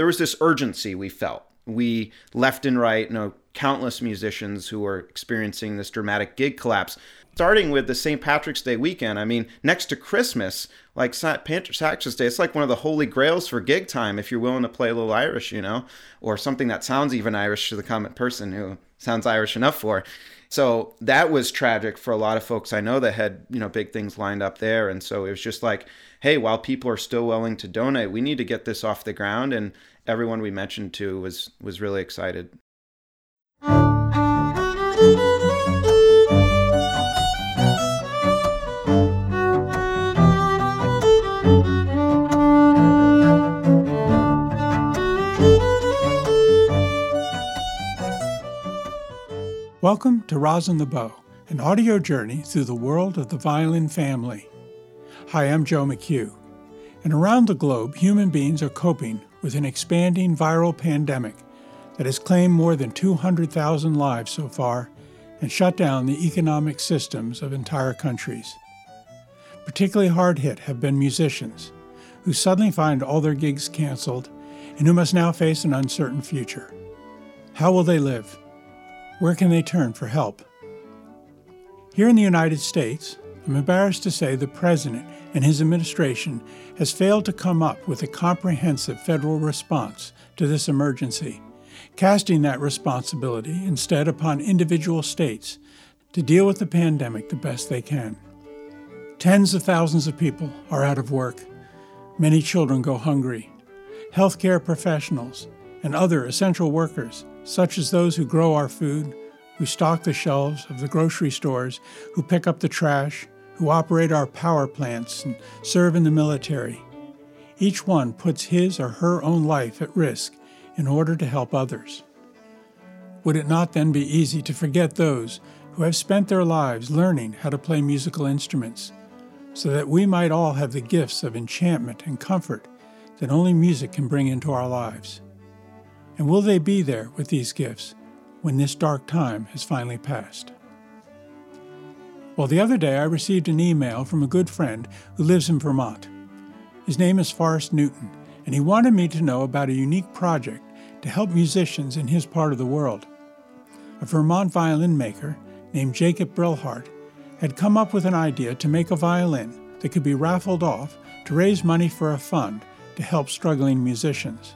there was this urgency we felt. We left and right, you know, countless musicians who were experiencing this dramatic gig collapse. Starting with the St. Patrick's Day weekend, I mean, next to Christmas, like St. Patrick's Day, it's like one of the holy grails for gig time if you're willing to play a little Irish, you know, or something that sounds even Irish to the common person who sounds Irish enough for. So that was tragic for a lot of folks I know that had, you know, big things lined up there. And so it was just like, hey, while people are still willing to donate, we need to get this off the ground. And everyone we mentioned to was was really excited. Welcome to Rosin the Bow, an audio journey through the world of the violin family. Hi, I'm Joe McHugh. And around the globe, human beings are coping with an expanding viral pandemic that has claimed more than 200,000 lives so far and shut down the economic systems of entire countries. Particularly hard hit have been musicians, who suddenly find all their gigs canceled and who must now face an uncertain future. How will they live? Where can they turn for help? Here in the United States, I'm embarrassed to say the President and his administration has failed to come up with a comprehensive federal response to this emergency, casting that responsibility instead upon individual states to deal with the pandemic the best they can. Tens of thousands of people are out of work. Many children go hungry. Healthcare professionals and other essential workers such as those who grow our food, who stock the shelves of the grocery stores, who pick up the trash, who operate our power plants and serve in the military. Each one puts his or her own life at risk in order to help others. Would it not then be easy to forget those who have spent their lives learning how to play musical instruments, so that we might all have the gifts of enchantment and comfort that only music can bring into our lives? And will they be there with these gifts when this dark time has finally passed? Well, the other day I received an email from a good friend who lives in Vermont. His name is Forrest Newton, and he wanted me to know about a unique project to help musicians in his part of the world. A Vermont violin maker named Jacob Brilhart had come up with an idea to make a violin that could be raffled off to raise money for a fund to help struggling musicians.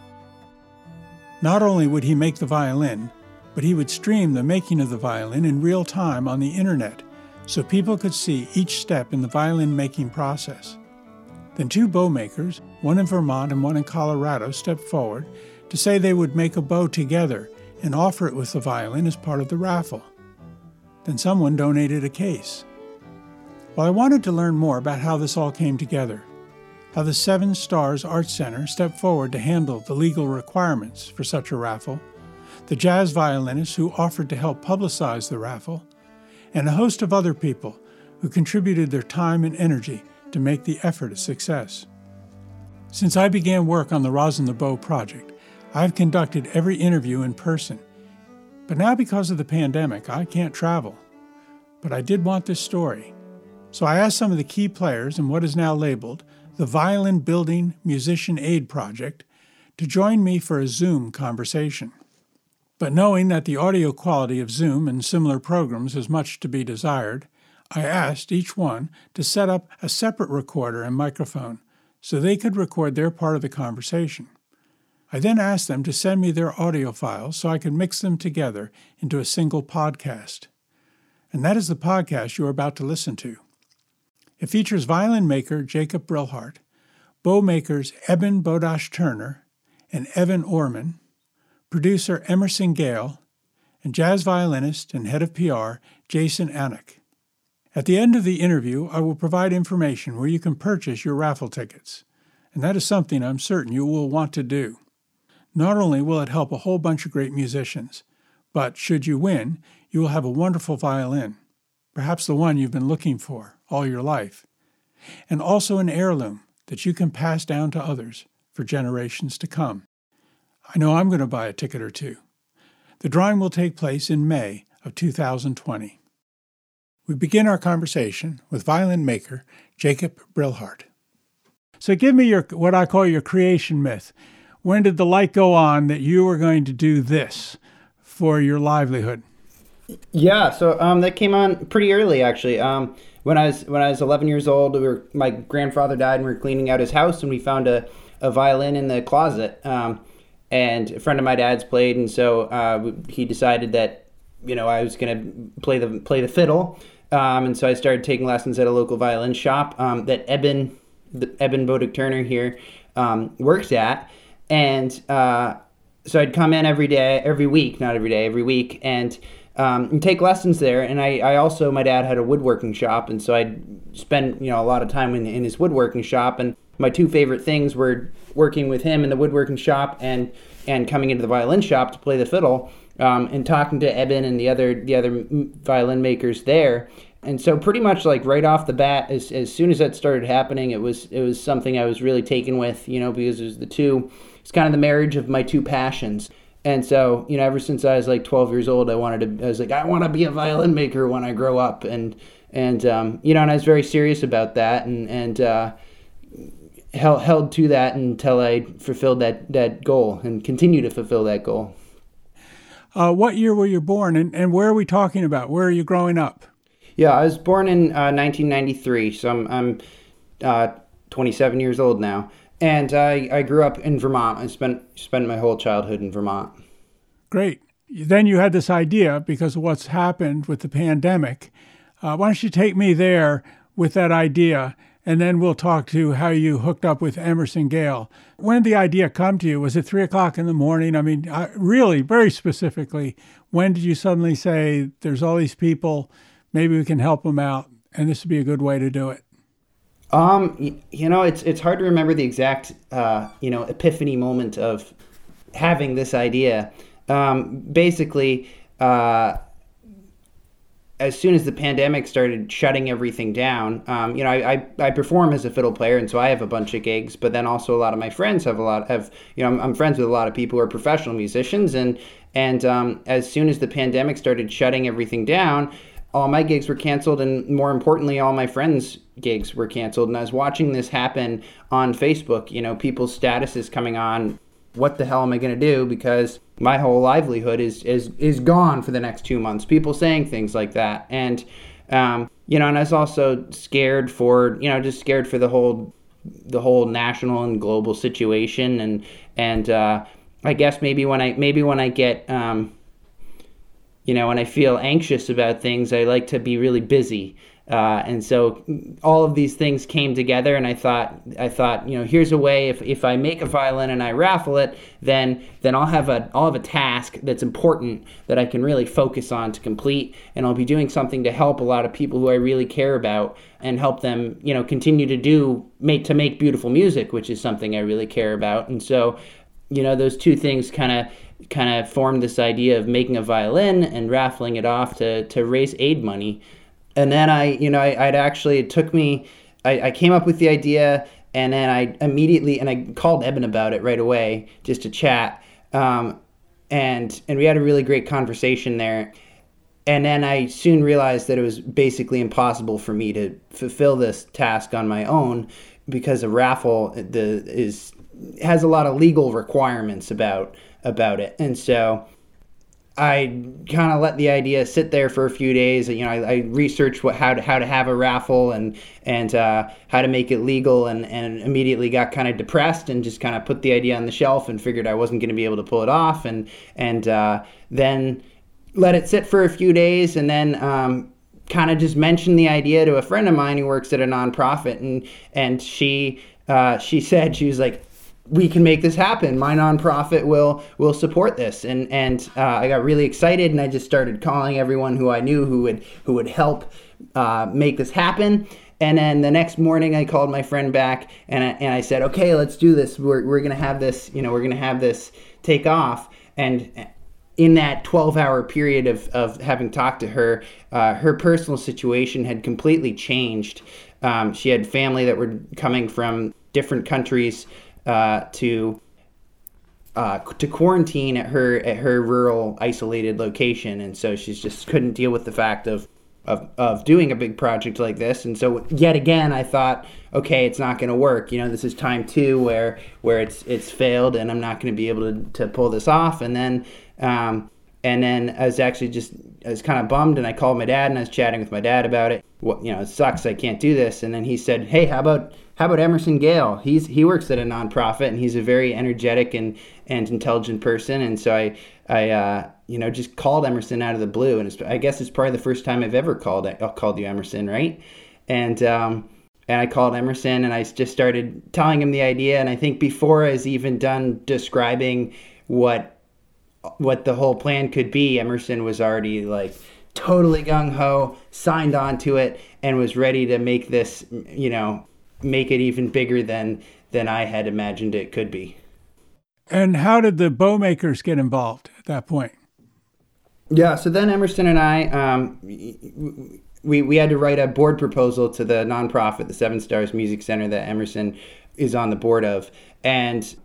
Not only would he make the violin, but he would stream the making of the violin in real time on the internet so people could see each step in the violin making process. Then two bow makers, one in Vermont and one in Colorado, stepped forward to say they would make a bow together and offer it with the violin as part of the raffle. Then someone donated a case. Well, I wanted to learn more about how this all came together how the Seven Stars Arts Center stepped forward to handle the legal requirements for such a raffle, the jazz violinists who offered to help publicize the raffle, and a host of other people who contributed their time and energy to make the effort a success. Since I began work on the Rosin the Bow project, I've conducted every interview in person. But now, because of the pandemic, I can't travel. But I did want this story. So I asked some of the key players in what is now labeled the Violin Building Musician Aid Project, to join me for a Zoom conversation. But knowing that the audio quality of Zoom and similar programs is much to be desired, I asked each one to set up a separate recorder and microphone so they could record their part of the conversation. I then asked them to send me their audio files so I could mix them together into a single podcast. And that is the podcast you are about to listen to. It features violin maker Jacob Brilhart, bow makers Eben Bodash Turner and Evan Orman, producer Emerson Gale, and jazz violinist and head of PR Jason Anick. At the end of the interview, I will provide information where you can purchase your raffle tickets, and that is something I'm certain you will want to do. Not only will it help a whole bunch of great musicians, but should you win, you will have a wonderful violin, perhaps the one you've been looking for all your life, and also an heirloom that you can pass down to others for generations to come. I know I'm going to buy a ticket or two. The drawing will take place in May of 2020. We begin our conversation with violin maker Jacob Brilhart. So give me your what I call your creation myth. when did the light go on that you were going to do this for your livelihood? Yeah, so um, that came on pretty early actually. Um, when I was when I was 11 years old, we were, my grandfather died, and we were cleaning out his house, and we found a, a violin in the closet. Um, and a friend of my dad's played, and so uh, he decided that you know I was gonna play the play the fiddle, um, and so I started taking lessons at a local violin shop um, that Eben the Eben Bodick Turner here um, works at, and uh, so I'd come in every day, every week, not every day, every week, and um, and take lessons there. And I, I also, my dad had a woodworking shop, and so I'd spend you know a lot of time in, in his woodworking shop. And my two favorite things were working with him in the woodworking shop and and coming into the violin shop to play the fiddle. Um, and talking to Eben and the other the other violin makers there. And so pretty much like right off the bat, as, as soon as that started happening, it was it was something I was really taken with, you know, because it was the two, it's kind of the marriage of my two passions. And so, you know, ever since I was like 12 years old, I wanted to, I was like, I want to be a violin maker when I grow up. And, and, um, you know, and I was very serious about that and, and, uh, held, held to that until I fulfilled that, that goal and continue to fulfill that goal. Uh, what year were you born and, and where are we talking about? Where are you growing up? Yeah, I was born in uh, 1993, so I'm, I'm uh, 27 years old now and I, I grew up in Vermont. I spent spent my whole childhood in Vermont. Great. Then you had this idea because of what's happened with the pandemic. Uh, why don't you take me there with that idea, and then we'll talk to how you hooked up with Emerson Gale. When did the idea come to you? Was it three o'clock in the morning? I mean, uh, really, very specifically, when did you suddenly say, "There's all these people, maybe we can help them out, and this would be a good way to do it"? Um, you know, it's it's hard to remember the exact uh, you know epiphany moment of having this idea. Um, basically, uh, as soon as the pandemic started shutting everything down, um, you know, I, I, I, perform as a fiddle player, and so I have a bunch of gigs. But then also a lot of my friends have a lot have you know I'm, I'm friends with a lot of people who are professional musicians, and and um, as soon as the pandemic started shutting everything down, all my gigs were canceled, and more importantly, all my friends' gigs were canceled. And I was watching this happen on Facebook. You know, people's statuses coming on. What the hell am I going to do? Because my whole livelihood is is is gone for the next two months. People saying things like that, and um, you know, and I was also scared for you know just scared for the whole the whole national and global situation, and and uh, I guess maybe when I maybe when I get um, you know, when I feel anxious about things, I like to be really busy. Uh, and so all of these things came together, and I thought, I thought, you know, here's a way. If, if I make a violin and I raffle it, then then I'll have a I'll have a task that's important that I can really focus on to complete, and I'll be doing something to help a lot of people who I really care about and help them, you know, continue to do make to make beautiful music, which is something I really care about. And so, you know, those two things kind of kind of formed this idea of making a violin and raffling it off to, to raise aid money. And then I, you know, I, would actually, it took me, I, I came up with the idea and then I immediately, and I called Eben about it right away just to chat. Um, and, and we had a really great conversation there. And then I soon realized that it was basically impossible for me to fulfill this task on my own because a raffle the, is has a lot of legal requirements about about it. And so I kind of let the idea sit there for a few days. You know, I, I researched what how to how to have a raffle and and uh, how to make it legal, and and immediately got kind of depressed and just kind of put the idea on the shelf and figured I wasn't going to be able to pull it off, and and uh, then let it sit for a few days, and then. Um, kind of just mentioned the idea to a friend of mine who works at a nonprofit and and she uh, she said she was like we can make this happen. My nonprofit will will support this, and and uh, I got really excited, and I just started calling everyone who I knew who would who would help uh, make this happen. And then the next morning, I called my friend back, and I, and I said, "Okay, let's do this. We're we're gonna have this. You know, we're gonna have this take off." And in that 12 hour period of, of having talked to her, uh, her personal situation had completely changed. Um, she had family that were coming from different countries uh, to uh, to quarantine at her at her rural isolated location, and so she's just couldn't deal with the fact of of, of doing a big project like this. And so yet again, I thought, okay, it's not going to work. You know, this is time two where where it's it's failed, and I'm not going to be able to, to pull this off. And then um, and then I was actually just I was kind of bummed, and I called my dad, and I was chatting with my dad about it. What you know, it sucks. I can't do this. And then he said, hey, how about how about Emerson Gale? He's he works at a nonprofit, and he's a very energetic and and intelligent person. And so I I uh, you know just called Emerson out of the blue, and I guess it's probably the first time I've ever called I called you Emerson, right? And um, and I called Emerson, and I just started telling him the idea. And I think before I was even done describing what what the whole plan could be, Emerson was already like totally gung ho, signed on to it, and was ready to make this, you know, make it even bigger than than I had imagined it could be. And how did the bow makers get involved at that point? Yeah, so then Emerson and I, um, we, we had to write a board proposal to the nonprofit, the Seven Stars Music Center that Emerson is on the board of. And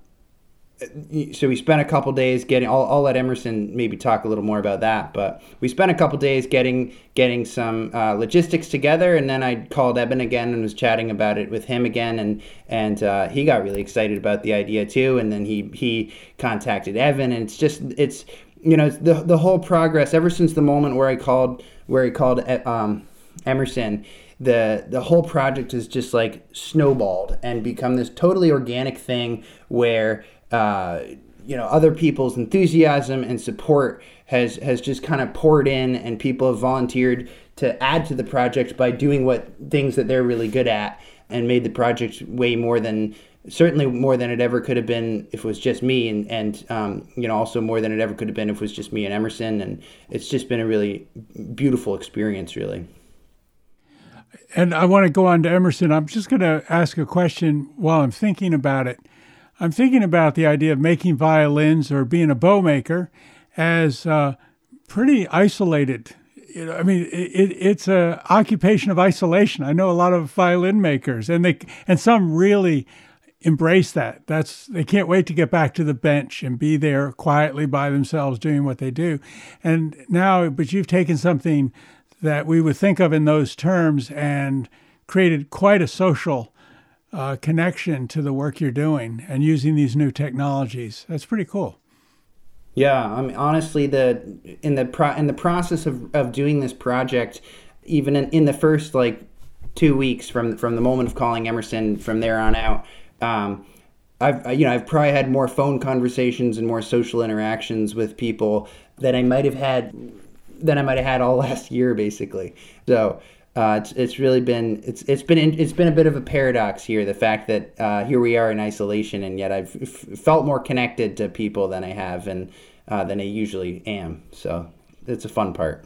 so we spent a couple days getting I'll, I'll let emerson maybe talk a little more about that but we spent a couple days getting getting some uh, logistics together and then i called eben again and was chatting about it with him again and and uh, he got really excited about the idea too and then he he contacted evan and it's just it's you know the, the whole progress ever since the moment where i called where he called um, emerson the the whole project has just like snowballed and become this totally organic thing where uh, you know other people's enthusiasm and support has has just kind of poured in and people have volunteered to add to the project by doing what things that they're really good at and made the project way more than certainly more than it ever could have been if it was just me and and um, you know also more than it ever could have been if it was just me and Emerson. And it's just been a really beautiful experience really. And I want to go on to Emerson. I'm just going to ask a question while I'm thinking about it I'm thinking about the idea of making violins or being a bow maker as uh, pretty isolated. You know, I mean, it, it's a occupation of isolation. I know a lot of violin makers, and they and some really embrace that. That's they can't wait to get back to the bench and be there quietly by themselves doing what they do. And now, but you've taken something that we would think of in those terms and created quite a social uh, connection to the work you're doing and using these new technologies. That's pretty cool. Yeah, I mean, honestly, the in the pro- in the process of, of doing this project, even in, in the first like two weeks from from the moment of calling Emerson, from there on out, um, I've you know I've probably had more phone conversations and more social interactions with people that I might have had than I might have had all last year, basically. So uh, it's it's really been it's it's been it's been a bit of a paradox here. The fact that uh, here we are in isolation, and yet I've f- felt more connected to people than I have and uh, than I usually am. So it's a fun part.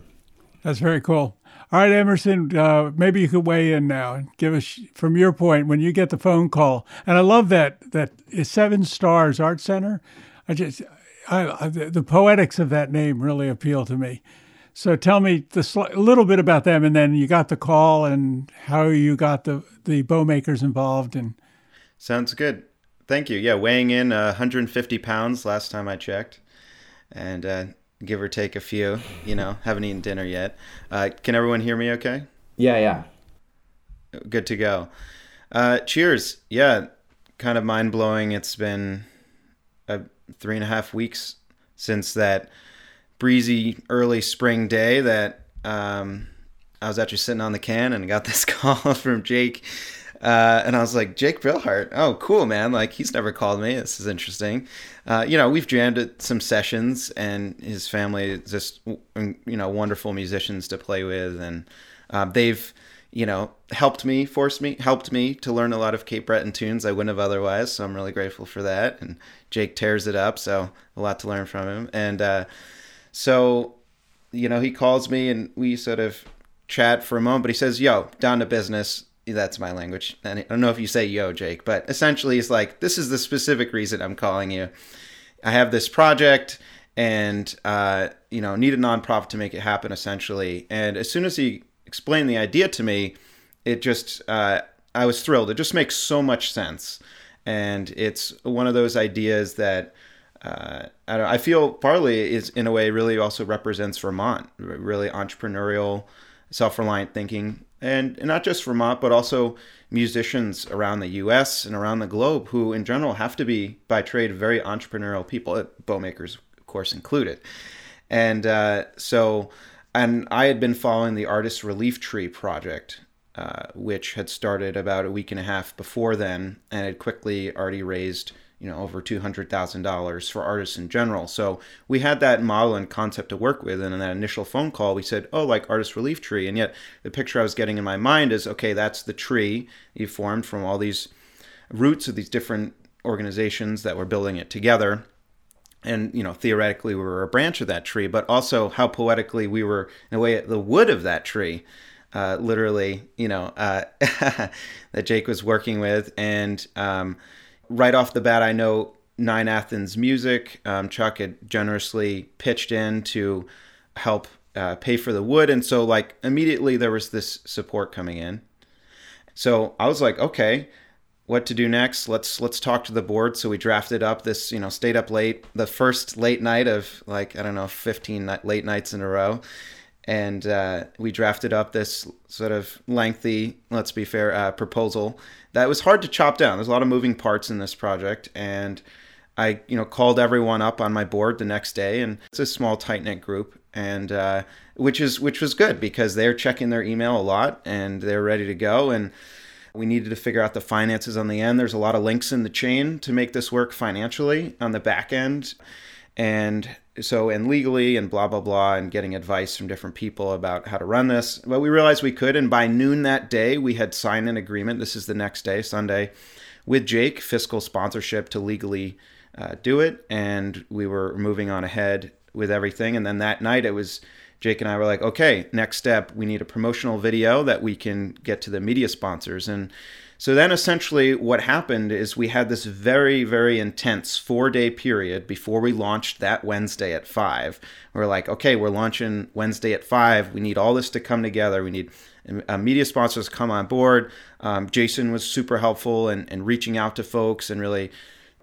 That's very cool. All right, Emerson, uh, maybe you could weigh in now and give us from your point when you get the phone call. And I love that that Seven Stars Art Center. I just I, I, the poetics of that name really appeal to me. So tell me the, a little bit about them, and then you got the call and how you got the the bow makers involved. And sounds good. Thank you. Yeah, weighing in uh, 150 pounds last time I checked, and uh, give or take a few. You know, haven't eaten dinner yet. Uh, can everyone hear me? Okay. Yeah, yeah. Good to go. Uh, cheers. Yeah, kind of mind blowing. It's been uh, three and a half weeks since that breezy early spring day that um, I was actually sitting on the can and got this call from Jake. Uh, and I was like, Jake Brilhart. Oh, cool, man. Like, he's never called me. This is interesting. Uh, you know, we've jammed at some sessions, and his family is just, you know, wonderful musicians to play with. And uh, they've, you know, helped me, forced me, helped me to learn a lot of Cape Breton tunes I wouldn't have otherwise. So I'm really grateful for that. And Jake tears it up. So a lot to learn from him. And, uh, so, you know, he calls me and we sort of chat for a moment, but he says, Yo, down to business. That's my language. And I don't know if you say yo, Jake, but essentially he's like, This is the specific reason I'm calling you. I have this project and, uh, you know, need a nonprofit to make it happen, essentially. And as soon as he explained the idea to me, it just, uh, I was thrilled. It just makes so much sense. And it's one of those ideas that, uh, I, I feel Farley is in a way really also represents Vermont, really entrepreneurial self-reliant thinking, and, and not just Vermont, but also musicians around the U.S. and around the globe who, in general, have to be by trade very entrepreneurial people, uh, bowmakers, of course, included. And uh, so, and I had been following the Artist Relief Tree project, uh, which had started about a week and a half before then, and had quickly already raised you know over two hundred thousand dollars for artists in general. So we had that model and concept to work with, and in that initial phone call, we said, "Oh, like artist relief tree," and yet the picture I was getting in my mind is, okay, that's the tree you formed from all these roots of these different organizations that were building it together. And you know, theoretically, we were a branch of that tree, but also how poetically we were, in a way, the wood of that tree. Uh, literally, you know, uh, that Jake was working with, and um, right off the bat, I know Nine Athens Music. Um, Chuck had generously pitched in to help uh, pay for the wood, and so like immediately there was this support coming in. So I was like, okay, what to do next? Let's let's talk to the board. So we drafted up this, you know, stayed up late, the first late night of like I don't know, fifteen late nights in a row, and uh, we drafted up this sort of lengthy, let's be fair, uh, proposal that was hard to chop down. There's a lot of moving parts in this project, and I, you know, called everyone up on my board the next day, and it's a small, tight knit group, and uh, which is which was good because they're checking their email a lot and they're ready to go, and we needed to figure out the finances on the end. There's a lot of links in the chain to make this work financially on the back end, and so and legally and blah blah blah and getting advice from different people about how to run this. But we realized we could and by noon that day we had signed an agreement. This is the next day sunday with jake fiscal sponsorship to legally uh, do it. And we were moving on ahead with everything. And then that night it was jake and i were like okay next step we need a promotional video that we can get to the media sponsors. And so then essentially what happened is we had this very, very intense four day period before we launched that Wednesday at five. We're like, okay, we're launching Wednesday at five. We need all this to come together. We need uh, media sponsors to come on board. Um, Jason was super helpful in reaching out to folks and really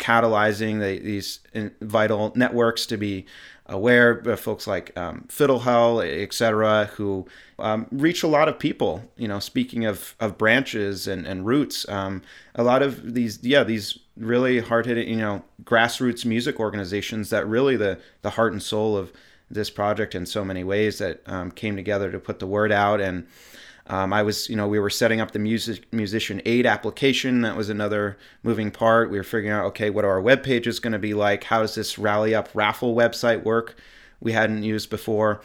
catalyzing the, these uh, vital networks to be aware of folks like um, Fiddle Hell, etc., who um, reach a lot of people. You know, speaking of, of branches and, and roots, um, a lot of these, yeah, these really hard hitting, you know, grassroots music organizations that really the, the heart and soul of this project in so many ways that um, came together to put the word out and um, I was, you know, we were setting up the music musician aid application. That was another moving part. We were figuring out, okay, what are our web pages going to be like? How does this RallyUp raffle website work? We hadn't used before.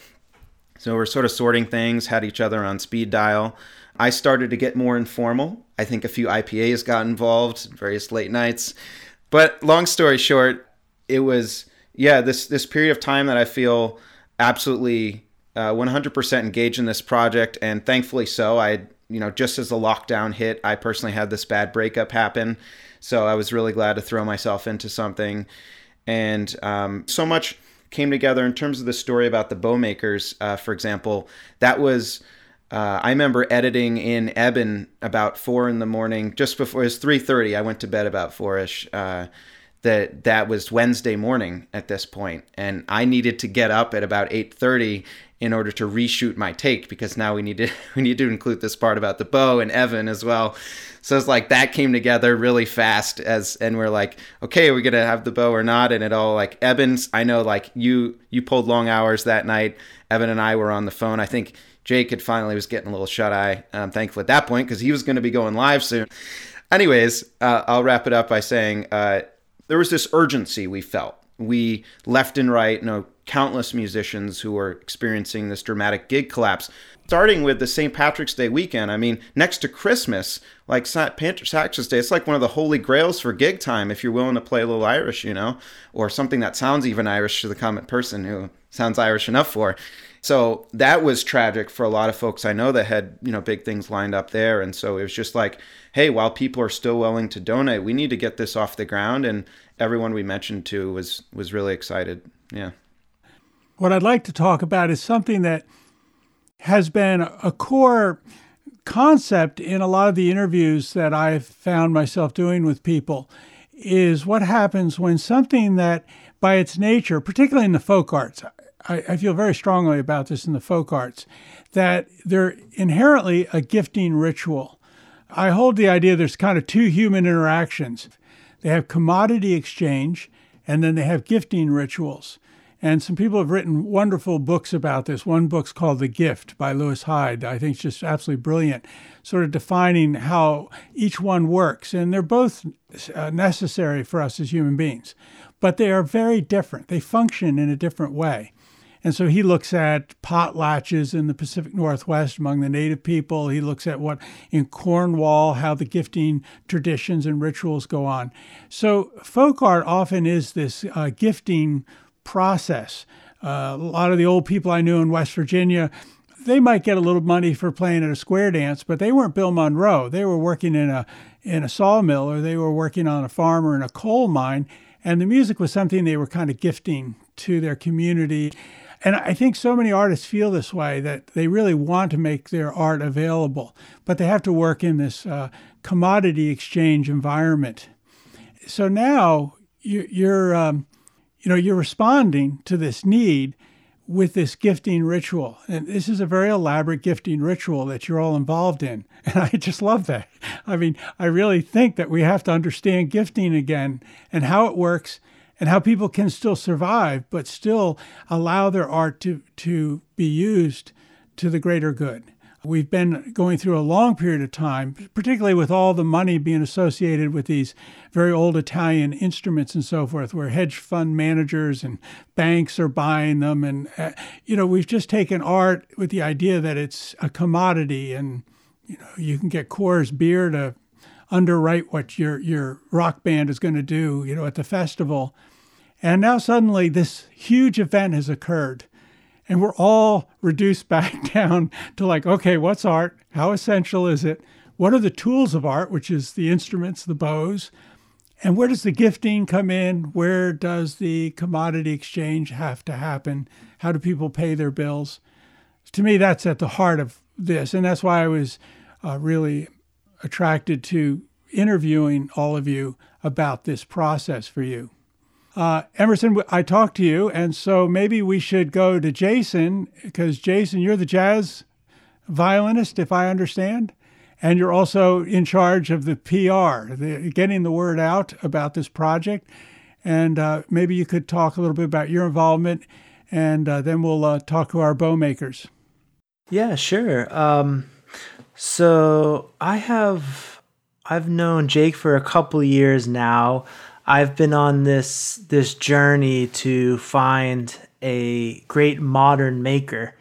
So we're sort of sorting things, had each other on speed dial. I started to get more informal. I think a few IPAs got involved, various late nights. But long story short, it was yeah, this this period of time that I feel absolutely uh, 100% engaged in this project, and thankfully so. I, you know, just as the lockdown hit, I personally had this bad breakup happen, so I was really glad to throw myself into something, and um, so much came together in terms of the story about the bowmakers. Uh, for example, that was. Uh, I remember editing in Eben about four in the morning, just before it was three thirty. I went to bed about four-ish. Uh, that that was Wednesday morning at this point, and I needed to get up at about eight thirty in order to reshoot my take because now we need to we need to include this part about the bow and Evan as well. So it's like that came together really fast as and we're like, okay, are we gonna have the bow or not? And it all like Evan's I know like you you pulled long hours that night. Evan and I were on the phone. I think Jake had finally was getting a little shut eye. I'm thankful at that point because he was going to be going live soon. Anyways, uh, I'll wrap it up by saying uh, there was this urgency we felt. We left and right, you know, countless musicians who are experiencing this dramatic gig collapse. Starting with the St. Patrick's Day weekend, I mean, next to Christmas, like St. Patrick's Day, it's like one of the holy grails for gig time if you're willing to play a little Irish, you know, or something that sounds even Irish to the common person who sounds Irish enough for. So that was tragic for a lot of folks I know that had, you know, big things lined up there. And so it was just like, hey, while people are still willing to donate, we need to get this off the ground. And everyone we mentioned to was was really excited. Yeah. What I'd like to talk about is something that has been a core concept in a lot of the interviews that I've found myself doing with people is what happens when something that by its nature, particularly in the folk arts, I, I feel very strongly about this in the folk arts, that they're inherently a gifting ritual. I hold the idea there's kind of two human interactions. They have commodity exchange, and then they have gifting rituals. And some people have written wonderful books about this. One book's called The Gift by Lewis Hyde. I think it's just absolutely brilliant, sort of defining how each one works. And they're both uh, necessary for us as human beings, but they are very different. They function in a different way. And so he looks at potlatches in the Pacific Northwest among the native people. He looks at what in Cornwall, how the gifting traditions and rituals go on. So folk art often is this uh, gifting process. Uh, a lot of the old people I knew in West Virginia, they might get a little money for playing at a square dance, but they weren't Bill Monroe. They were working in a in a sawmill or they were working on a farm or in a coal mine, and the music was something they were kind of gifting to their community. And I think so many artists feel this way that they really want to make their art available, but they have to work in this uh, commodity exchange environment. So now you, are um, you know, you're responding to this need with this gifting ritual. And this is a very elaborate gifting ritual that you're all involved in. And I just love that. I mean, I really think that we have to understand gifting again and how it works and how people can still survive, but still allow their art to, to be used to the greater good. We've been going through a long period of time, particularly with all the money being associated with these very old Italian instruments and so forth, where hedge fund managers and banks are buying them. And, uh, you know, we've just taken art with the idea that it's a commodity and, you know, you can get Coors beer to underwrite what your, your rock band is going to do, you know, at the festival. And now suddenly this huge event has occurred and we're all reduced back down to like, okay, what's art? How essential is it? What are the tools of art, which is the instruments, the bows? And where does the gifting come in? Where does the commodity exchange have to happen? How do people pay their bills? To me, that's at the heart of this. And that's why I was uh, really attracted to interviewing all of you about this process for you. Uh, Emerson, I talked to you, and so maybe we should go to Jason because Jason, you're the jazz violinist, if I understand, and you're also in charge of the PR, the, getting the word out about this project. And uh, maybe you could talk a little bit about your involvement, and uh, then we'll uh, talk to our bow makers. Yeah, sure. Um, so I have I've known Jake for a couple years now. I've been on this this journey to find a great modern maker,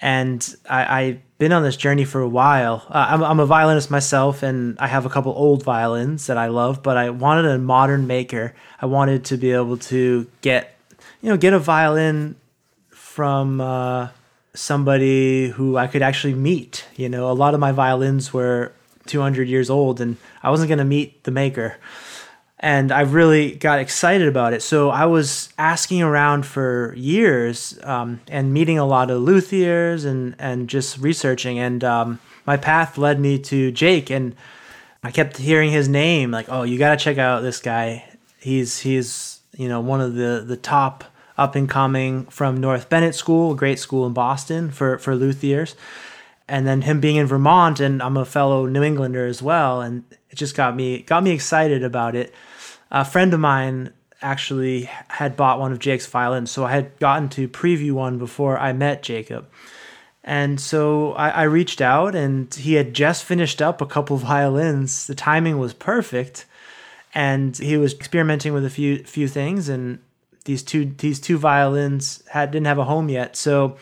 and I, I've been on this journey for a while. Uh, I'm, I'm a violinist myself, and I have a couple old violins that I love, but I wanted a modern maker. I wanted to be able to get, you know, get a violin from uh, somebody who I could actually meet. You know, a lot of my violins were 200 years old, and I wasn't going to meet the maker and I really got excited about it. So I was asking around for years um, and meeting a lot of luthiers and and just researching. And um, my path led me to Jake, and I kept hearing his name, like, "Oh, you got to check out this guy. He's he's you know one of the the top up and coming from North Bennet School, great school in Boston for for luthiers." And then him being in Vermont, and I'm a fellow New Englander as well, and it just got me got me excited about it a friend of mine actually had bought one of Jake's violins, so I had gotten to preview one before I met Jacob. And so I, I, reached out, and he had just finished up a couple violins. The timing was perfect, and he was experimenting with a few few things. And these two these two violins had didn't have a home yet. So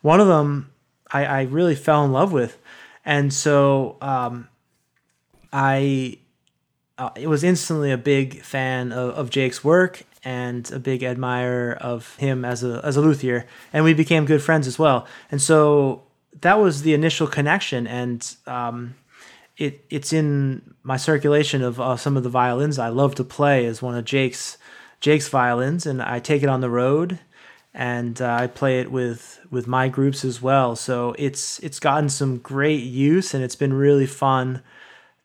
one of them I, I really fell in love with, and so um, I uh, it was instantly a big fan of, of Jake's work and a big admirer of him as a as a luthier, and we became good friends as well. And so that was the initial connection, and um, it it's in my circulation of uh, some of the violins I love to play as one of Jake's Jake's violins, and I take it on the road, and uh, I play it with with my groups as well. So it's it's gotten some great use, and it's been really fun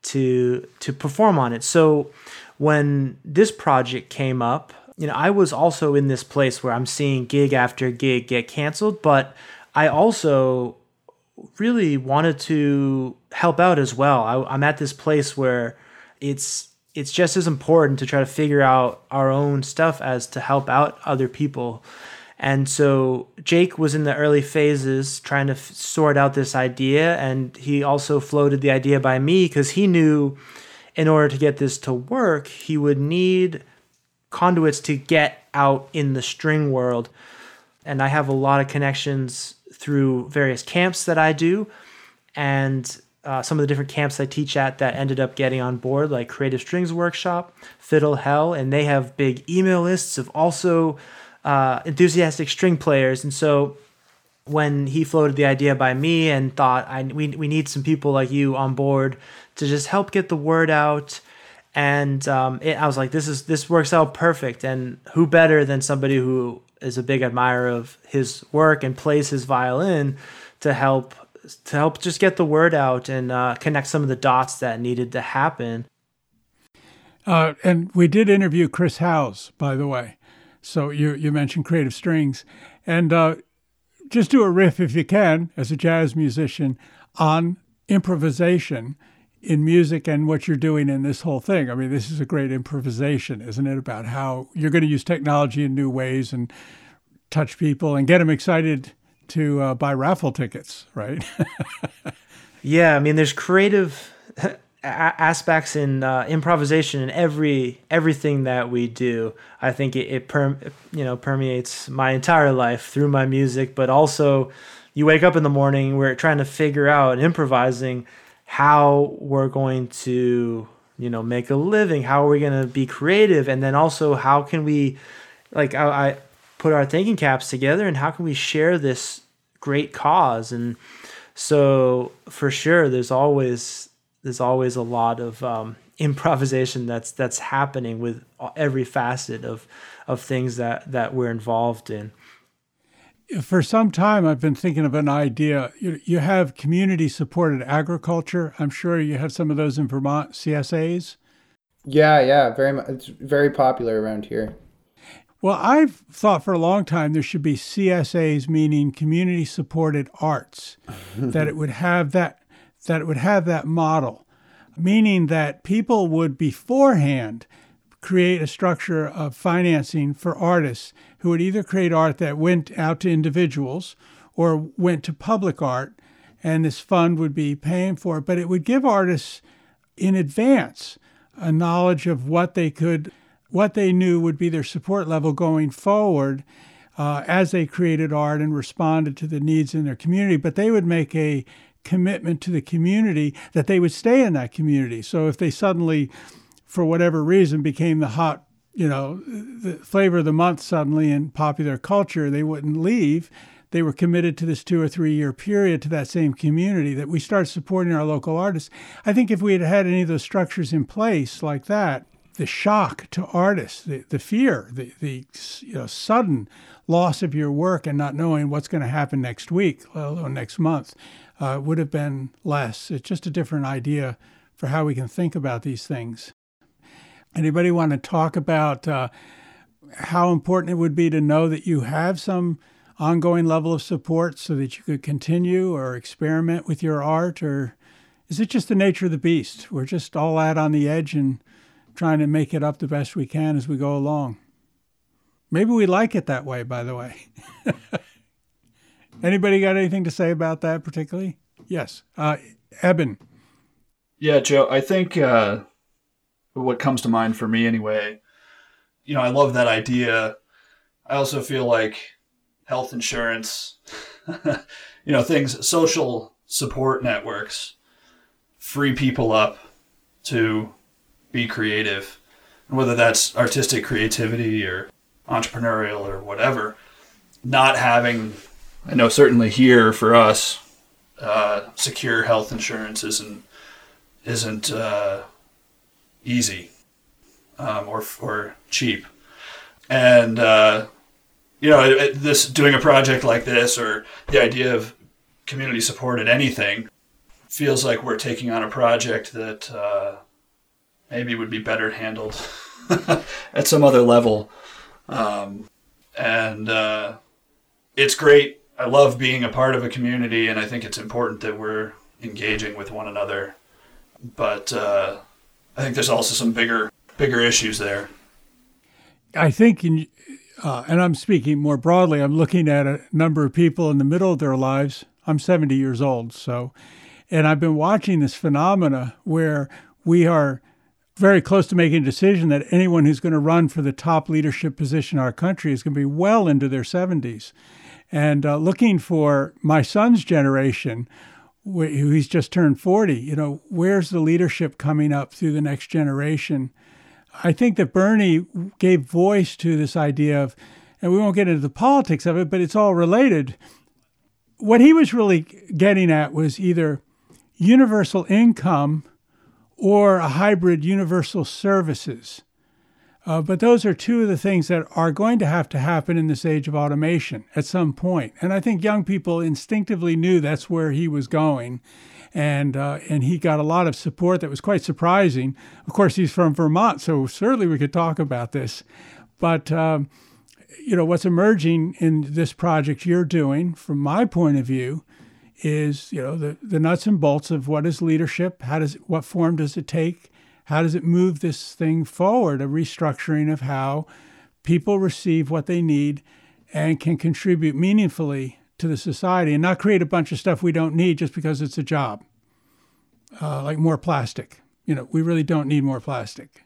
to to perform on it. So when this project came up, you know, I was also in this place where I'm seeing gig after gig get canceled, but I also really wanted to help out as well. I, I'm at this place where it's it's just as important to try to figure out our own stuff as to help out other people. And so Jake was in the early phases trying to f- sort out this idea, and he also floated the idea by me because he knew in order to get this to work, he would need conduits to get out in the string world. And I have a lot of connections through various camps that I do, and uh, some of the different camps I teach at that ended up getting on board, like Creative Strings Workshop, Fiddle Hell, and they have big email lists of also uh, enthusiastic string players. And so when he floated the idea by me and thought, I, we, we need some people like you on board to just help get the word out. And um, it, I was like, this is this works out perfect. And who better than somebody who is a big admirer of his work and plays his violin to help to help just get the word out and uh, connect some of the dots that needed to happen. Uh, and we did interview Chris Howes, by the way. So you you mentioned Creative Strings, and uh, just do a riff if you can, as a jazz musician, on improvisation in music and what you're doing in this whole thing. I mean, this is a great improvisation, isn't it? About how you're going to use technology in new ways and touch people and get them excited to uh, buy raffle tickets, right? yeah, I mean, there's creative aspects in uh, improvisation in every everything that we do. I think it, it per, you know permeates my entire life through my music, but also you wake up in the morning, we're trying to figure out and improvising how we're going to you know make a living how are we going to be creative and then also how can we like I, I, put our thinking caps together and how can we share this great cause and so for sure there's always there's always a lot of um, improvisation that's that's happening with every facet of of things that that we're involved in for some time, I've been thinking of an idea. You, you have community supported agriculture. I'm sure you have some of those in Vermont, CSAs. Yeah, yeah, very much. It's very popular around here. Well, I've thought for a long time there should be CSAs, meaning community supported arts, that it would have that that it would have that model, meaning that people would beforehand create a structure of financing for artists who would either create art that went out to individuals or went to public art, and this fund would be paying for it. But it would give artists in advance a knowledge of what they could, what they knew would be their support level going forward. Uh, as they created art and responded to the needs in their community, but they would make a commitment to the community that they would stay in that community. So if they suddenly, for whatever reason, became the hot you know, the flavor of the month suddenly in popular culture, they wouldn't leave. They were committed to this two or three year period to that same community that we started supporting our local artists. I think if we had had any of those structures in place like that, the shock to artists, the, the fear, the, the you know, sudden loss of your work and not knowing what's going to happen next week, let alone next month, uh, would have been less. It's just a different idea for how we can think about these things. Anybody want to talk about uh, how important it would be to know that you have some ongoing level of support so that you could continue or experiment with your art? Or is it just the nature of the beast? We're just all out on the edge and trying to make it up the best we can as we go along. Maybe we like it that way, by the way. Anybody got anything to say about that particularly? Yes. Uh, Eben. Yeah, Joe, I think uh, what comes to mind for me anyway. You know, I love that idea. I also feel like health insurance, you know, things, social support networks free people up to be creative. And whether that's artistic creativity or entrepreneurial or whatever, not having, I know certainly here for us, uh, secure health insurance isn't isn't uh, easy um, or or cheap. And uh, you know, this doing a project like this or the idea of community supported anything feels like we're taking on a project that uh, maybe would be better handled at some other level Um, and uh, it's great. I love being a part of a community, and I think it's important that we're engaging with one another. But uh, I think there's also some bigger bigger issues there. I think, in, uh, and I'm speaking more broadly, I'm looking at a number of people in the middle of their lives. I'm 70 years old, so, and I've been watching this phenomena where we are very close to making a decision that anyone who's going to run for the top leadership position in our country is going to be well into their 70s. And uh, looking for my son's generation, who he's just turned 40, you know, where's the leadership coming up through the next generation? I think that Bernie gave voice to this idea of, and we won't get into the politics of it, but it's all related. What he was really getting at was either universal income or a hybrid universal services. Uh, but those are two of the things that are going to have to happen in this age of automation at some point. And I think young people instinctively knew that's where he was going. And, uh, and he got a lot of support that was quite surprising. Of course, he's from Vermont, so certainly we could talk about this. But, um, you know, what's emerging in this project you're doing, from my point of view, is you know the, the nuts and bolts of what is leadership how does what form does it take how does it move this thing forward a restructuring of how people receive what they need and can contribute meaningfully to the society and not create a bunch of stuff we don't need just because it's a job uh, like more plastic you know we really don't need more plastic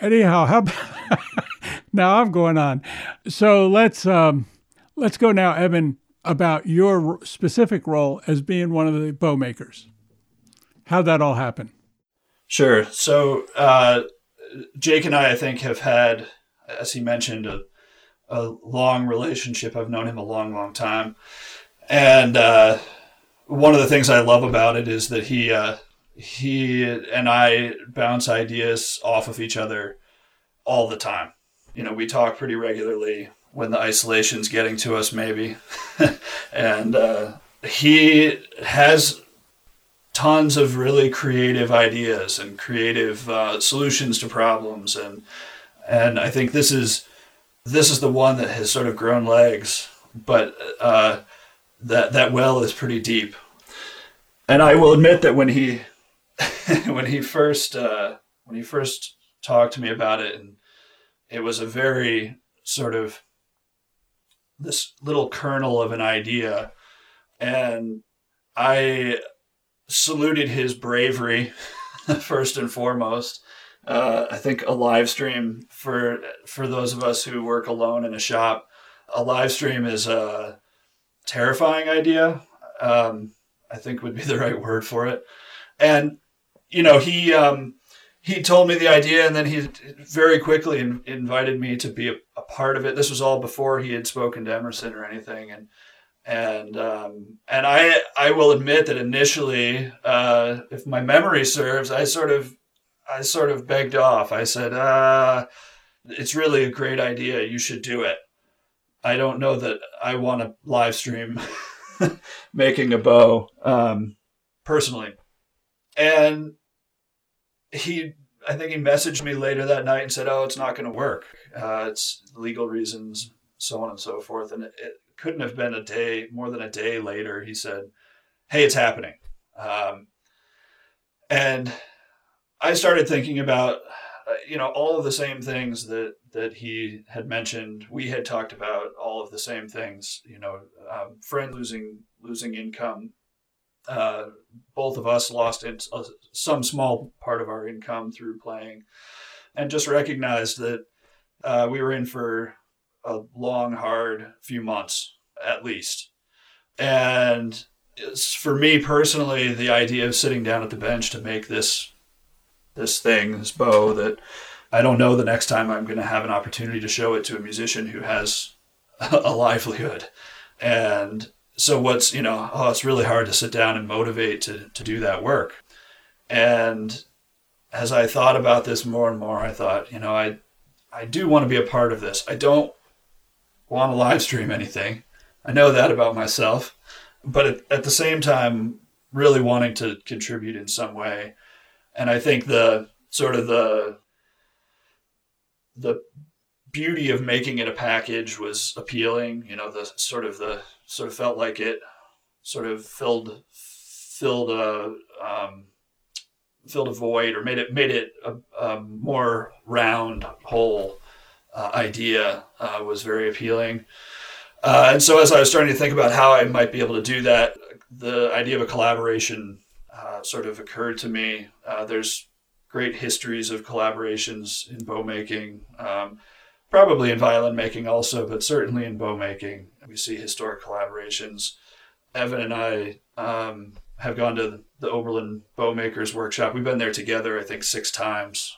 anyhow how now i'm going on so let's um, let's go now evan about your specific role as being one of the bow makers. How'd that all happen? Sure. So uh, Jake and I, I think, have had, as he mentioned, a, a long relationship. I've known him a long, long time, and uh, one of the things I love about it is that he uh, he and I bounce ideas off of each other all the time. You know, we talk pretty regularly when the isolation's getting to us, maybe. and uh, he has tons of really creative ideas and creative uh, solutions to problems, and and I think this is this is the one that has sort of grown legs, but uh, that that well is pretty deep. And I will admit that when he when he first uh, when he first talked to me about it, and it was a very sort of this little kernel of an idea, and I saluted his bravery first and foremost. Uh, I think a live stream for for those of us who work alone in a shop, a live stream is a terrifying idea. Um, I think would be the right word for it. And you know, he um, he told me the idea and then he very quickly in, invited me to be a, a, part of it this was all before he had spoken to emerson or anything and and um, and i i will admit that initially uh, if my memory serves i sort of i sort of begged off i said uh, it's really a great idea you should do it i don't know that i want to live stream making a bow um, personally and he I think he messaged me later that night and said, "Oh, it's not going to work. Uh, it's legal reasons, so on and so forth." And it, it, couldn't have been a day more than a day later. He said, "Hey, it's happening," um, and I started thinking about uh, you know all of the same things that that he had mentioned. We had talked about all of the same things. You know, um, friend losing losing income uh, both of us lost in, uh, some small part of our income through playing, and just recognized that uh, we were in for a long, hard few months at least. And for me personally, the idea of sitting down at the bench to make this this thing, this bow, that I don't know the next time I'm going to have an opportunity to show it to a musician who has a livelihood. And so what's you know oh it's really hard to sit down and motivate to, to do that work and as i thought about this more and more i thought you know i i do want to be a part of this i don't want to live stream anything i know that about myself but at, at the same time really wanting to contribute in some way and i think the sort of the the beauty of making it a package was appealing. You know, the sort of the sort of felt like it sort of filled filled a um, filled a void or made it made it a, a more round whole uh, idea uh, was very appealing. Uh, and so as I was starting to think about how I might be able to do that, the idea of a collaboration uh, sort of occurred to me. Uh, there's great histories of collaborations in bow making, um, probably in violin making also, but certainly in bow making. We see historic collaborations. Evan and I um, have gone to the Oberlin Bowmakers Workshop. We've been there together, I think, six times.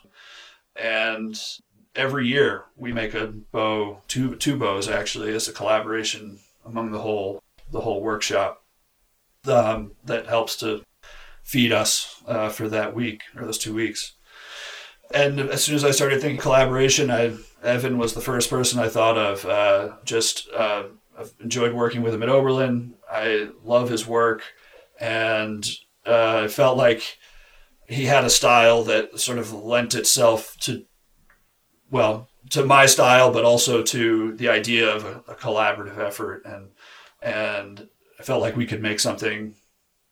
And every year we make a bow, two, two bows actually, as a collaboration among the whole the whole workshop um, that helps to feed us uh, for that week or those two weeks. And as soon as I started thinking collaboration, I Evan was the first person I thought of. Uh, just uh, I've enjoyed working with him at Oberlin. I love his work, and uh, I felt like he had a style that sort of lent itself to, well, to my style, but also to the idea of a, a collaborative effort, and and I felt like we could make something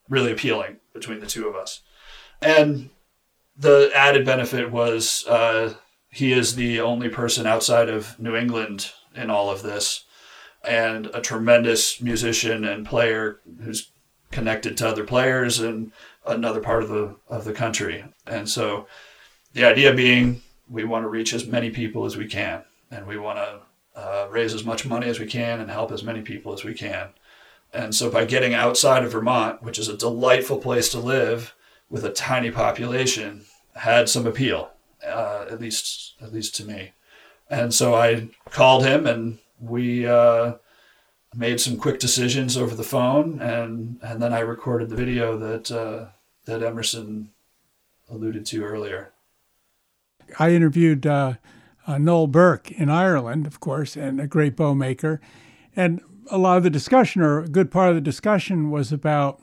really appealing between the two of us. And the added benefit was uh, he is the only person outside of New England in all of this, and a tremendous musician and player who's connected to other players in another part of the of the country. And so, the idea being, we want to reach as many people as we can, and we want to uh, raise as much money as we can and help as many people as we can. And so, by getting outside of Vermont, which is a delightful place to live with a tiny population, had some appeal, uh, at least at least to me. And so I called him, and we uh, made some quick decisions over the phone, and and then I recorded the video that uh, that Emerson alluded to earlier. I interviewed uh, uh, Noel Burke in Ireland, of course, and a great bow maker, and a lot of the discussion, or a good part of the discussion, was about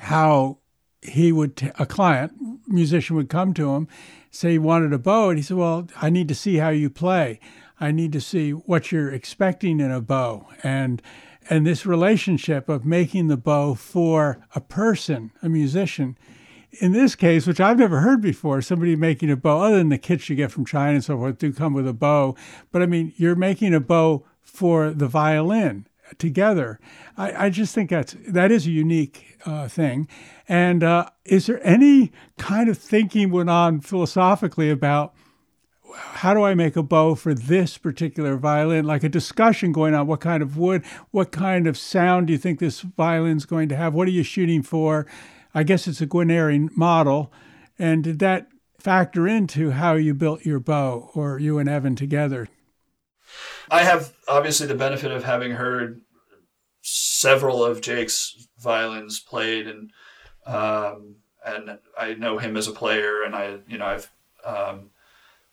how he would t- a client musician would come to him say he wanted a bow and he said well i need to see how you play. I need to see what you're expecting in a bow. And and this relationship of making the bow for a person a musician in this case which i've never heard before somebody making a bow other than the kits you get from china and so forth do come with a bow but i mean you're making a bow for the violin together. I, I just think that's that is a unique uh, thing. And uh, is there any kind of thinking went on philosophically about how do I make a bow for this particular violin? Like a discussion going on. What kind of wood? What kind of sound do you think this violin's going to have? What are you shooting for? I guess it's a Guarneri model. And did that factor into how you built your bow, or you and Evan together? I have obviously the benefit of having heard several of Jake's violins played, and um, and I know him as a player, and I you know I've um,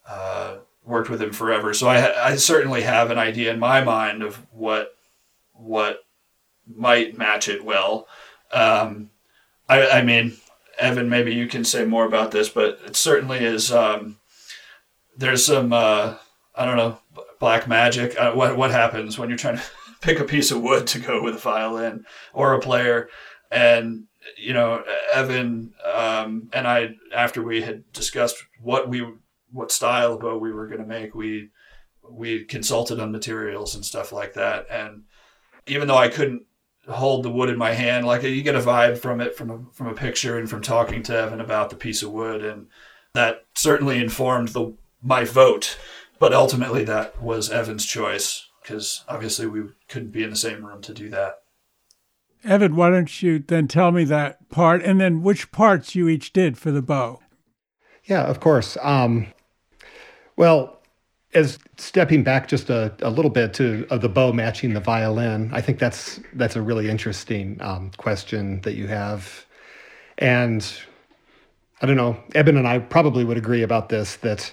uh, worked with him forever, so I I certainly have an idea in my mind of what what might match it well. Um, I I mean, Evan, maybe you can say more about this, but it certainly is. Um, there's some uh, I don't know black magic. Uh, what what happens when you're trying to pick a piece of wood to go with a violin or a player? And you know, Evan um, and I, after we had discussed what we what style of bow we were going to make, we we consulted on materials and stuff like that. And even though I couldn't hold the wood in my hand, like you get a vibe from it from a, from a picture and from talking to Evan about the piece of wood, and that certainly informed the my vote but ultimately, that was Evan's choice because obviously we couldn't be in the same room to do that. Evan, why don't you then tell me that part and then which parts you each did for the bow? Yeah, of course. Um, well, as stepping back just a, a little bit to of the bow matching the violin, I think that's that's a really interesting um, question that you have, and I don't know. Eben and I probably would agree about this that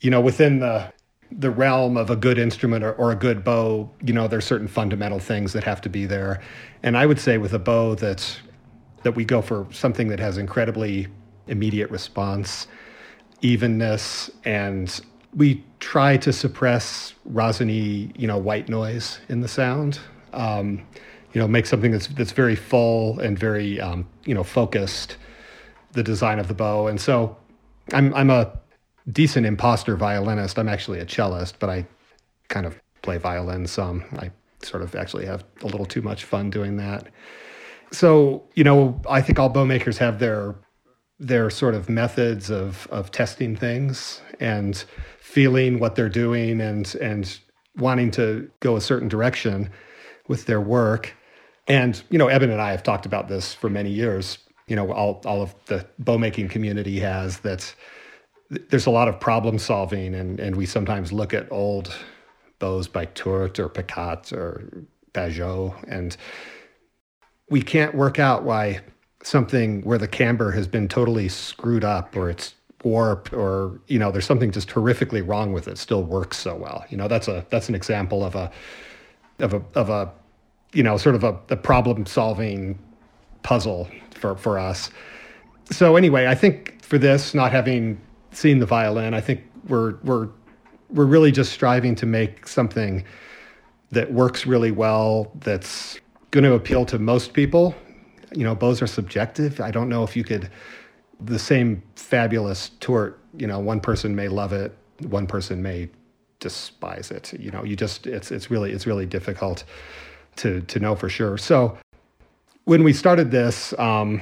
you know, within the the realm of a good instrument or, or a good bow, you know, there's certain fundamental things that have to be there. And I would say with a bow that that we go for something that has incredibly immediate response, evenness, and we try to suppress rosiny, you know, white noise in the sound. Um, you know, make something that's that's very full and very um, you know focused. The design of the bow, and so I'm I'm a decent imposter violinist. I'm actually a cellist, but I kind of play violin some. I sort of actually have a little too much fun doing that. So, you know, I think all bow makers have their their sort of methods of of testing things and feeling what they're doing and and wanting to go a certain direction with their work. And you know, Eben and I have talked about this for many years. You know, all all of the bow making community has that. There's a lot of problem solving, and and we sometimes look at old bows by Tourt or Picot or Pajeot, and we can't work out why something where the camber has been totally screwed up or it's warped or you know there's something just horrifically wrong with it still works so well you know that's a that's an example of a of a of a you know sort of a, a problem solving puzzle for for us so anyway i think for this not having seen the violin i think we're we're we're really just striving to make something that works really well that's going to appeal to most people. You know, bows are subjective. I don't know if you could, the same fabulous Tourt, you know, one person may love it, one person may despise it. You know, you just, it's, it's really, it's really difficult to, to know for sure. So when we started this, um,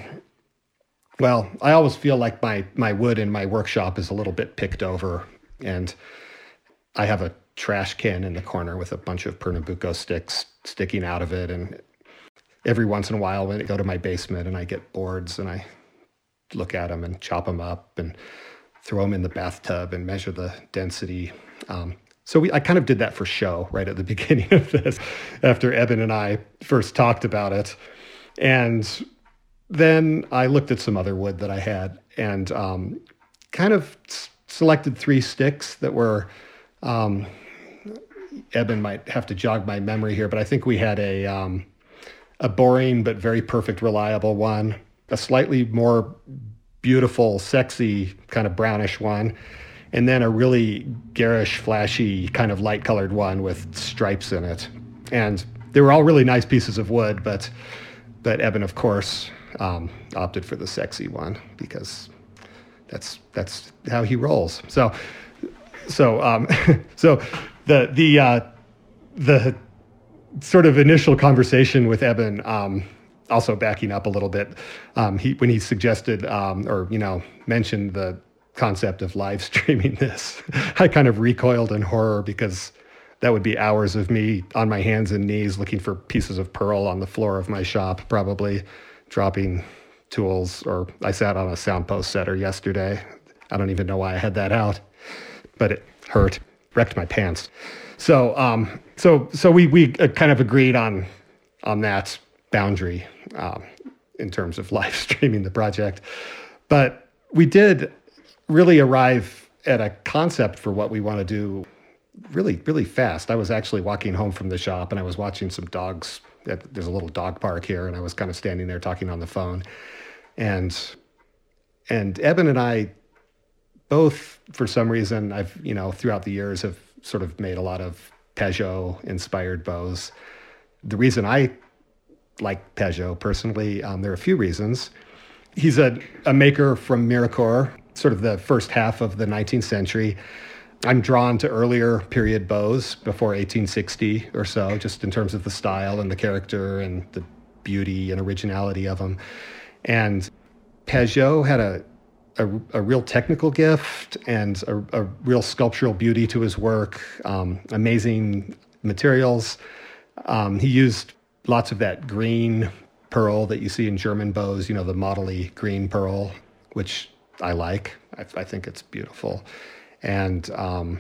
well, I always feel like my, my wood in my workshop is a little bit picked over and I have a trash can in the corner with a bunch of Pernambuco sticks sticking out of it and every once in a while when I go to my basement and I get boards and I look at them and chop them up and throw them in the bathtub and measure the density. Um, so we, I kind of did that for show right at the beginning of this, after Eben and I first talked about it, and then I looked at some other wood that I had and um, kind of s- selected three sticks that were. Um, Eben might have to jog my memory here, but I think we had a um, a boring but very perfect, reliable one, a slightly more beautiful, sexy, kind of brownish one, and then a really garish, flashy, kind of light colored one with stripes in it. And they were all really nice pieces of wood, but but Eben, of course, um, opted for the sexy one because that's that's how he rolls. So so um, so the the uh, the sort of initial conversation with Eben, um, also backing up a little bit, um, he when he suggested um, or you know mentioned the concept of live streaming this, I kind of recoiled in horror because that would be hours of me on my hands and knees looking for pieces of pearl on the floor of my shop, probably dropping tools. Or I sat on a soundpost setter yesterday. I don't even know why I had that out, but it hurt, wrecked my pants. So, um, so, so we we uh, kind of agreed on on that boundary um, in terms of live streaming the project, but we did really arrive at a concept for what we want to do really really fast. I was actually walking home from the shop and I was watching some dogs. There's a little dog park here, and I was kind of standing there talking on the phone, and and Eben and I both for some reason I've you know throughout the years have sort of made a lot of Pajeot inspired bows. The reason I like Pajeot personally, um, there are a few reasons. He's a, a maker from Mirecourt, sort of the first half of the 19th century. I'm drawn to earlier period bows before 1860 or so, just in terms of the style and the character and the beauty and originality of them. And Pajeot had a a, a, real technical gift and a, a, real sculptural beauty to his work, um, amazing materials. Um, he used lots of that green pearl that you see in German bows, you know, the modelly green pearl, which I like. I, I think it's beautiful. And um,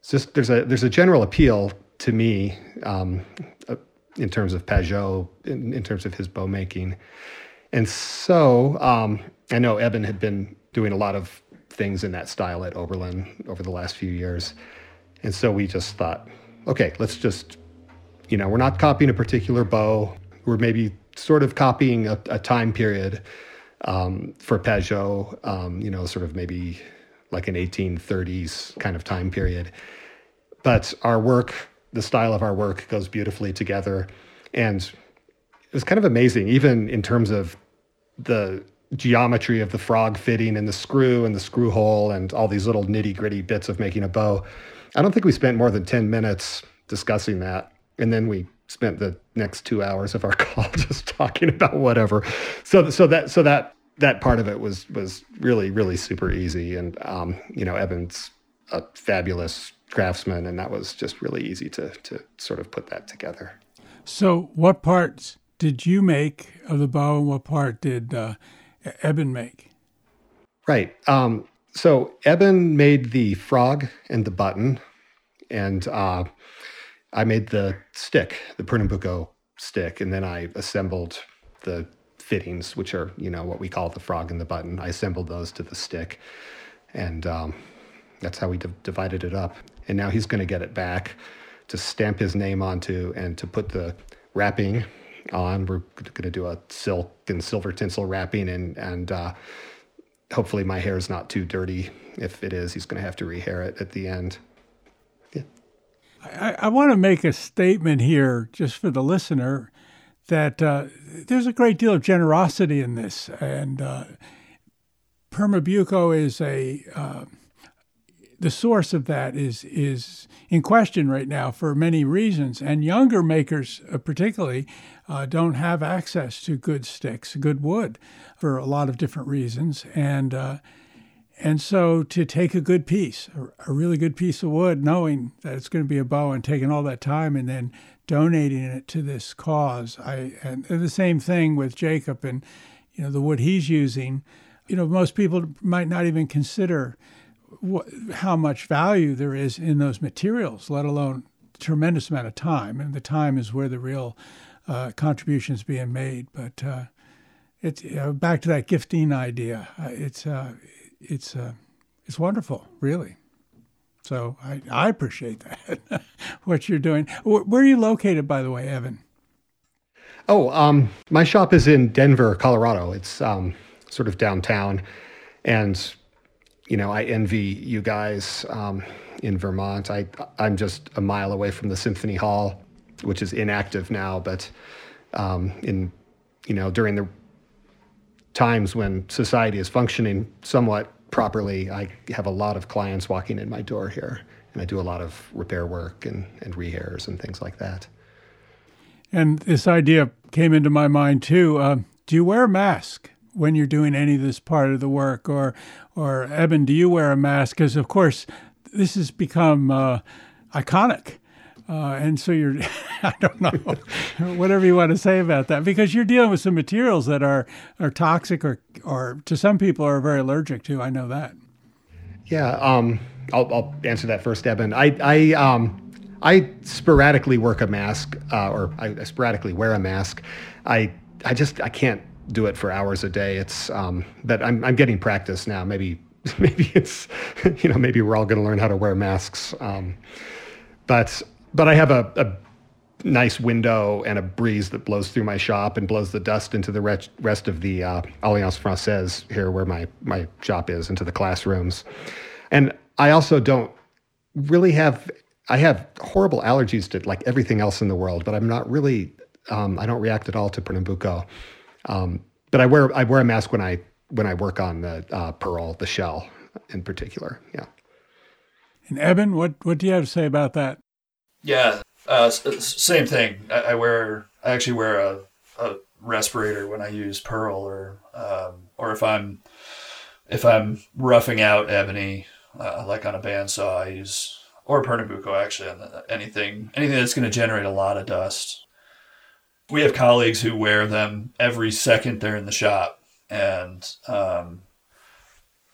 it's just there's a there's a general appeal to me um, uh, in terms of Pajeot, in, in terms of his bow making. And so um, I know Eben had been doing a lot of things in that style at Oberlin over the last few years. And so we just thought, okay, let's just, you know, we're not copying a particular bow. We're maybe sort of copying a, a time period um, for Pajeot, um, you know, sort of maybe like an 1830s kind of time period. But our work, the style of our work goes beautifully together. And it was kind of amazing, even in terms of the geometry of the frog fitting and the screw and the screw hole and all these little nitty gritty bits of making a bow. I don't think we spent more than 10 minutes discussing that. And then we spent the next two hours of our call just talking about whatever. So, so that, so that, that part of it was, was really, really super easy. And, um, you know, Evan's a fabulous craftsman and that was just really easy to, to sort of put that together. So what parts did you make of the bow and what part did uh, Eben make? Right. Um, so Eben made the frog and the button, and uh, I made the stick, the Pernambuco stick, and then I assembled the fittings, which are you know what we call the frog and the button. I assembled those to the stick, and um, that's how we d- divided it up. And now he's going to get it back to stamp his name onto and to put the wrapping on. We're going to do a silk and silver tinsel wrapping, and and uh, hopefully my hair is not too dirty. If it is, he's going to have to rehair it at the end. I, I want to make a statement here, just for the listener, that uh, there's a great deal of generosity in this, and uh, Pernambuco is a uh, the source of that is is in question right now for many reasons, and younger makers, uh, particularly, uh, don't have access to good sticks, good wood, for a lot of different reasons, and uh, and so to take a good piece, a, really good piece of wood, knowing that it's going to be a bow, and taking all that time, and then donating it to this cause, I and the same thing with Jacob and you know the wood he's using. You know, most people might not even consider what, how much value there is in those materials, let alone tremendous amount of time. And the time is where the real uh, contributions being made. But uh, it's uh, back to that gifting idea. Uh, it's uh, it's uh, it's wonderful, really. So I, I appreciate that what you're doing. Where are you located, by the way, Evan? Oh, um, my shop is in Denver, Colorado. It's um, sort of downtown, and you know, I envy you guys um, in Vermont. I I'm just a mile away from the Symphony Hall, which is inactive now, but um, in you know during the times when society is functioning somewhat properly, I have a lot of clients walking in my door here, and I do a lot of repair work and and rehairs and things like that. And this idea came into my mind too. Uh, do you wear a mask? when you're doing any of this part of the work or or Eben do you wear a mask because of course this has become uh, iconic uh, and so you're I don't know whatever you want to say about that because you're dealing with some materials that are are toxic or or to some people are very allergic to I know that yeah um, I'll, I'll answer that first Eben I I um I sporadically work a mask uh, or I, I sporadically wear a mask I I just I can't do it for hours a day. It's um, but I'm I'm getting practice now. Maybe maybe it's you know maybe we're all going to learn how to wear masks. Um, but but I have a, a nice window and a breeze that blows through my shop and blows the dust into the rest of the uh, Alliance Francaise here where my, my shop is, into the classrooms. And I also don't really have, I have horrible allergies to like everything else in the world, but I'm not really, um, I don't react at all to Pernambuco. Um, but I wear I wear a mask when I when I work on the uh, pearl, the shell in particular. Yeah. And Eben, what what do you have to say about that? Yeah, uh, same thing. I, I, wear I actually wear a, a respirator when I use pearl, or um, or if I'm if I'm roughing out ebony, uh, like on a bandsaw, I use or Pernambuco actually on anything anything that's going to generate a lot of dust we have colleagues who wear them every second they're in the shop, and um,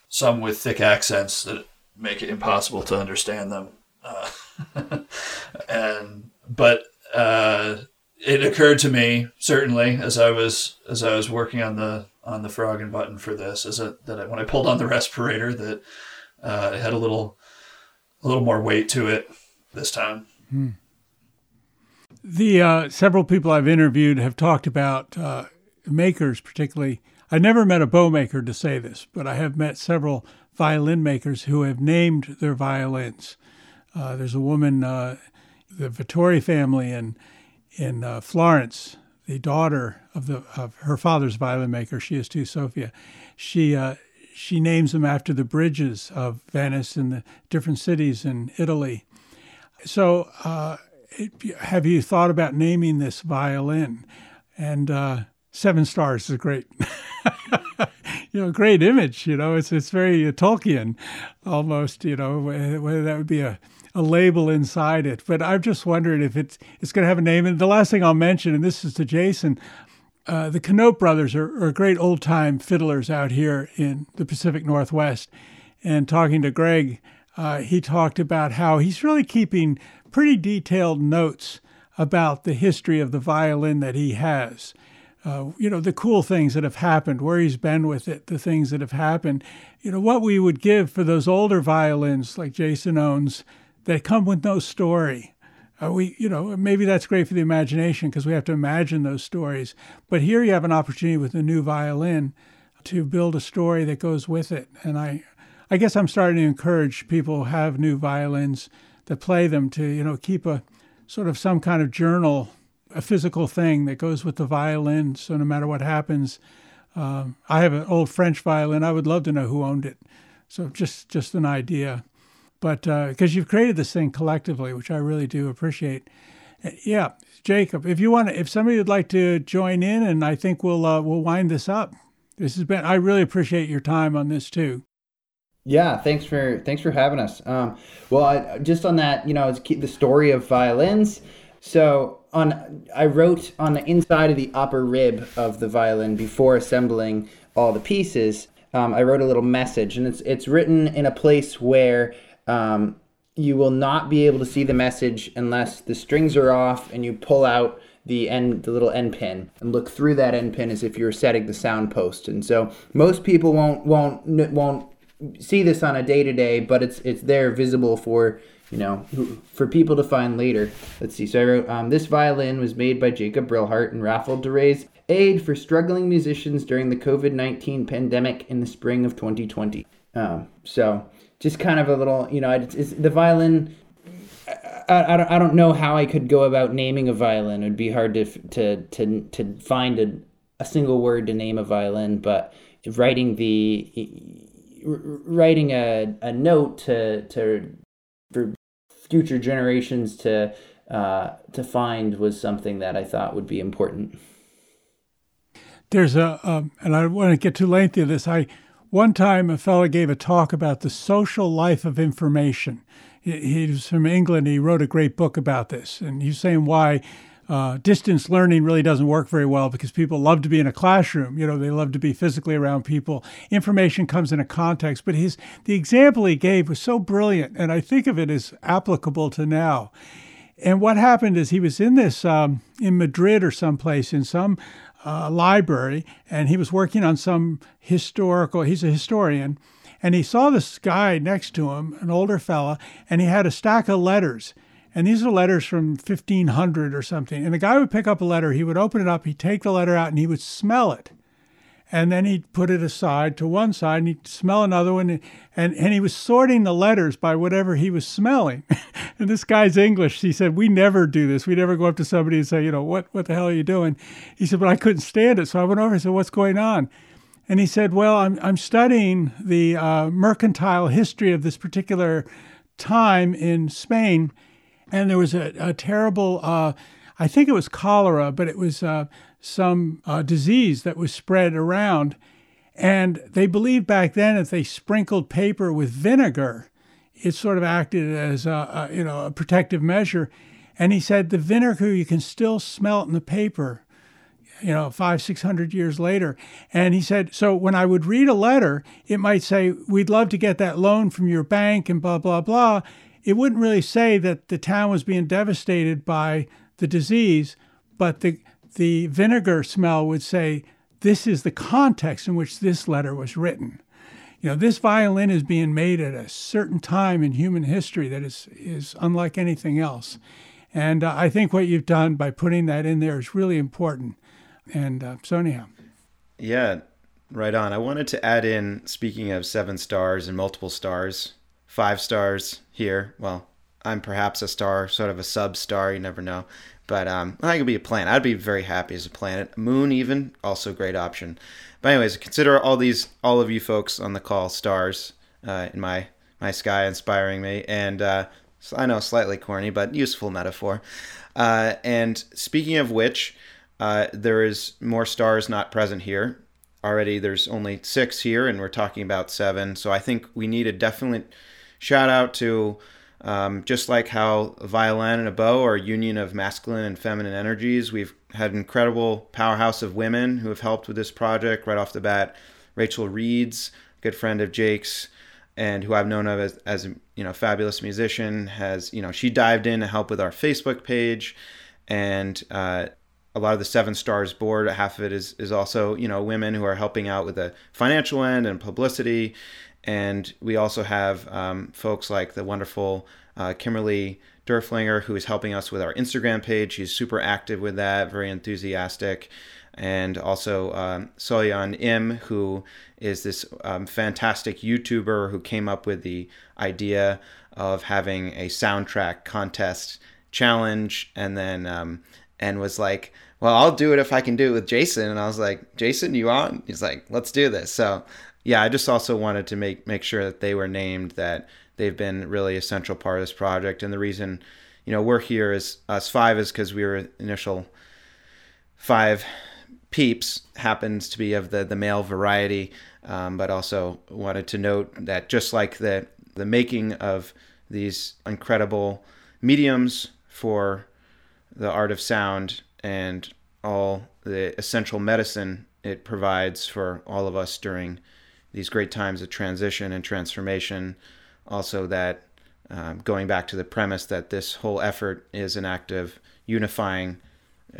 some with thick accents that make it impossible to understand them. Uh, and but uh, it occurred to me certainly as I was as I was working on the on the frog and button for this, is that that when I pulled on the respirator that uh, it had a little a little more weight to it this time. Hmm. The uh, several people I've interviewed have talked about uh, makers, particularly. I never met a bow maker to say this, but I have met several violin makers who have named their violins. Uh, there's a woman, uh, the Vittori family in in uh, Florence, the daughter of the of her father's violin maker. She is too, Sophia. She uh, she names them after the bridges of Venice and the different cities in Italy. So, uh, it, have you thought about naming this violin? And uh, seven stars is great. you know, great image. You know, it's it's very Tolkien, almost. You know, whether that would be a a label inside it. But I've just wondered if it's it's going to have a name. And the last thing I'll mention, and this is to Jason, uh, the Knoop brothers are, are great old time fiddlers out here in the Pacific Northwest. And talking to Greg, uh, he talked about how he's really keeping pretty detailed notes about the history of the violin that he has. Uh, you know, the cool things that have happened, where he's been with it, the things that have happened. You know, what we would give for those older violins like Jason owns that come with no story. Uh, we, you know, maybe that's great for the imagination because we have to imagine those stories. But here you have an opportunity with a new violin to build a story that goes with it. And I, I guess I'm starting to encourage people who have new violins that play them to, you know, keep a sort of some kind of journal, a physical thing that goes with the violin. So no matter what happens, um, I have an old French violin. I would love to know who owned it. So just just an idea but because uh, you've created this thing collectively, which I really do appreciate. Yeah, Jacob, if you want, to, if somebody would like to join in, and I think we'll uh, we'll wind this up. This has been. I really appreciate your time on this too. Yeah, thanks for thanks for having us. Um, well, I, just on that, you know, it's the story of violins. So on, I wrote on the inside of the upper rib of the violin before assembling all the pieces. Um, I wrote a little message, and it's it's written in a place where um, you will not be able to see the message unless the strings are off and you pull out the end the little end pin and look through that end pin as if you're setting the sound post. And so most people won't won't won't see this on a day to day but it's it's there visible for you know for people to find later. Let's see. So i wrote um, this violin was made by jacob brilhart and raffled to raise aid for struggling musicians during the covid-19 pandemic in the spring of 2020 um, so just kind of a little, you know, it's, it's the violin. I, I, don't, I don't know how I could go about naming a violin. It would be hard to to to, to find a, a single word to name a violin, but writing the writing a, a note to to for future generations to uh, to find was something that I thought would be important. There's a, um, and I don't want to get too lengthy of this. I one time, a fellow gave a talk about the social life of information. He, was from England. He wrote a great book about this, and he's saying why uh, distance learning really doesn't work very well because people love to be in a classroom. You know, they love to be physically around people. Information comes in a context, but his the example he gave was so brilliant, and I think of it as applicable to now. And what happened is he was in this um, in Madrid or someplace in some uh, library and he was working on some historical, he's a historian, and he saw this guy next to him, an older fella, and he had a stack of letters. And these are letters from 1500 or something. And the guy would pick up a letter, he would open it up, he'd take the letter out, and he would smell it and then he'd put it aside to one side and he'd smell another one. And, and he was sorting the letters by whatever he was smelling. And this guy's english. He said we never do this. We never go up to somebody and say you know what, what the hell are you doing? He said but i couldn't stand it. So i went over and said what's going on? And he said well i'm, I'm studying the uh, mercantile history of this particular time in spain. And there was a, a terrible uh, i think it was cholera but it was uh, some uh, disease that was spread around. And they believed back then if they sprinkled paper with vinegar, it sort of acted as a, a, you know a protective measure. And he said the vinegar you can still smell it in the paper, you know, five six hundred years later. And he said so when I would read a letter, it might say we'd love to get that loan from your bank and blah blah blah. It wouldn't really say that the town was being devastated by the disease, but the the vinegar smell would say, This is the context in which this letter was written. You know, this violin is being made at a certain time in human history that is, is unlike anything else. And uh, I think what you've done by putting that in there is really important. And uh, so, anyhow. Yeah, Right on. I wanted to add in, speaking of seven stars and multiple stars, five stars here. Well, I'm perhaps a star, sort of a sub star. You never know. But um, I could be a planet. I'd be very happy as a planet. Moon, even, also great option. But anyways, consider all these, all of you folks on the call, stars uh, in my my sky, inspiring me. And uh, I know slightly corny, but useful metaphor. Uh, and speaking of which, uh, there is more stars not present here. Already, there's only six here, and we're talking about seven. So I think we need a definite shout out to um, just like how a violin and a bow are a union of masculine and feminine energies, we've had incredible powerhouse of women who have helped with this project right off the bat. Rachel Reeds, good friend of Jake's, and who I've known of as, as you know fabulous musician, has you know she dived in to help with our Facebook page, and uh, a lot of the Seven Stars board, half of it is is also you know women who are helping out with the financial end and publicity, and we also have um, folks like the wonderful uh, Kimberly Durflinger, who is helping us with our Instagram page. She's super active with that, very enthusiastic. And also um, Soyan Im, who is this um, fantastic YouTuber who came up with the idea of having a soundtrack contest challenge and then um, and was like well i'll do it if i can do it with jason and i was like jason you on he's like let's do this so yeah, I just also wanted to make make sure that they were named that they've been really a central part of this project. And the reason, you know, we're here is us five is because we were initial five peeps happens to be of the the male variety, um, but also wanted to note that just like the the making of these incredible mediums for the art of sound and all the essential medicine it provides for all of us during these great times of transition and transformation. Also, that um, going back to the premise that this whole effort is an act of unifying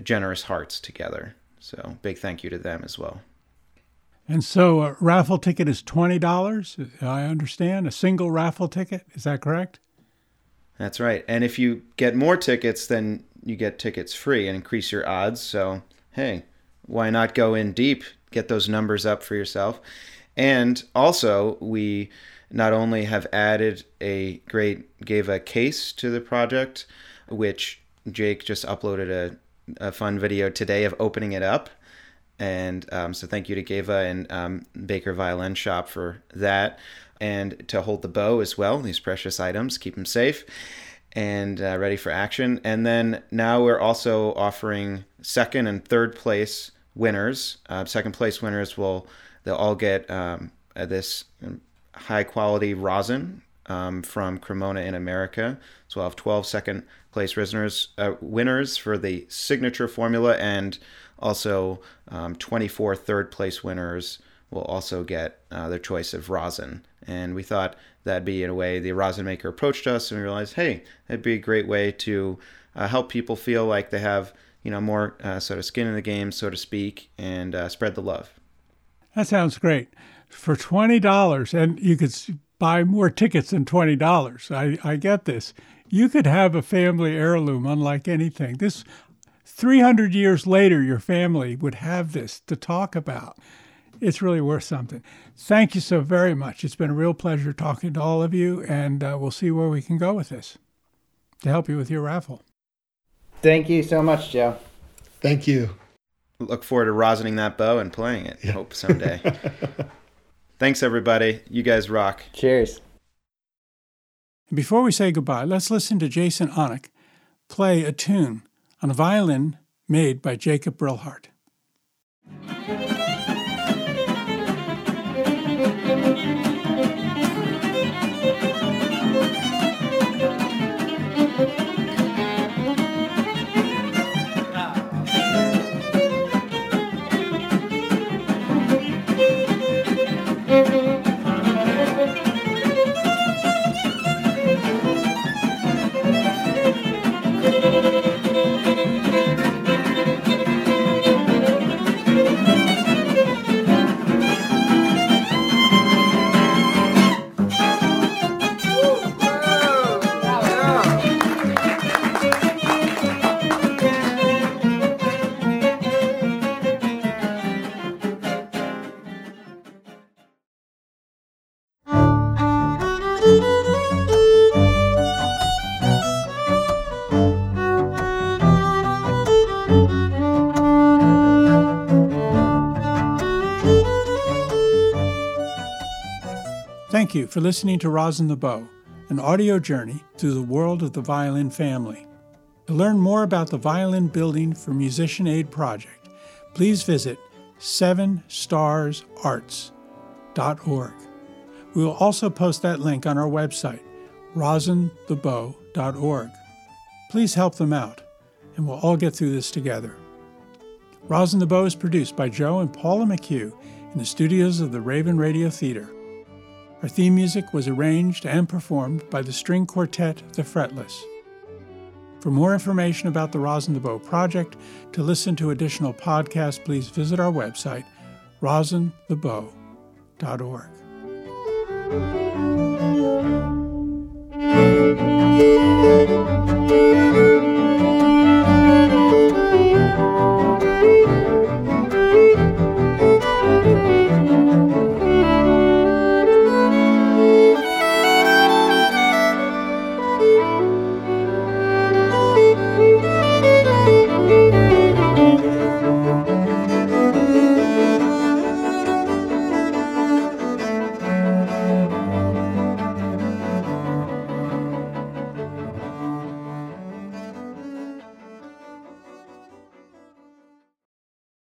generous hearts together. So, big thank you to them as well. And so, a raffle ticket is $20, I understand. A single raffle ticket, is that correct? That's right. And if you get more tickets, then you get tickets free and increase your odds. So, hey, why not go in deep, get those numbers up for yourself? And also, we not only have added a great, gave a case to the project, which Jake just uploaded a, a fun video today of opening it up. And um, so thank you to Gewa and um, Baker Violin Shop for that. And to hold the bow as well, these precious items, keep them safe and uh, ready for action. And then now we're also offering second and third place winners. Uh, second place winners will They'll all get um, this high quality rosin um, from Cremona in America. So we'll have 12 second place uh, winners for the signature formula, and also um, 24 third place winners will also get uh, their choice of rosin. And we thought that'd be in a way the rosin maker approached us, and we realized, hey, that'd be a great way to uh, help people feel like they have you know more uh, sort of skin in the game, so to speak, and uh, spread the love. That sounds great. For $20, and you could buy more tickets than $20. I, I get this. You could have a family heirloom unlike anything. This 300 years later, your family would have this to talk about. It's really worth something. Thank you so very much. It's been a real pleasure talking to all of you, and uh, we'll see where we can go with this to help you with your raffle. Thank you so much, Joe. Thank you look forward to rosining that bow and playing it. Yeah. Hope someday. Thanks, everybody. You guys rock. Cheers. Before we say goodbye, let's listen to Jason Anick play a tune on a violin made by Jacob Brilhart. Thank you for listening to Rosin the Bow, an audio journey through the world of the violin family. To learn more about the Violin Building for Musician Aid project, please visit sevenstarsarts.org. We will also post that link on our website, rosinthebow.org. Please help them out, and we'll all get through this together. Rosin the Bow is produced by Joe and Paula McHugh in the studios of the Raven Radio Theater. Our theme music was arranged and performed by the string quartet The Fretless. For more information about the Rosin the Bow project, to listen to additional podcasts, please visit our website, rosinthebow.org.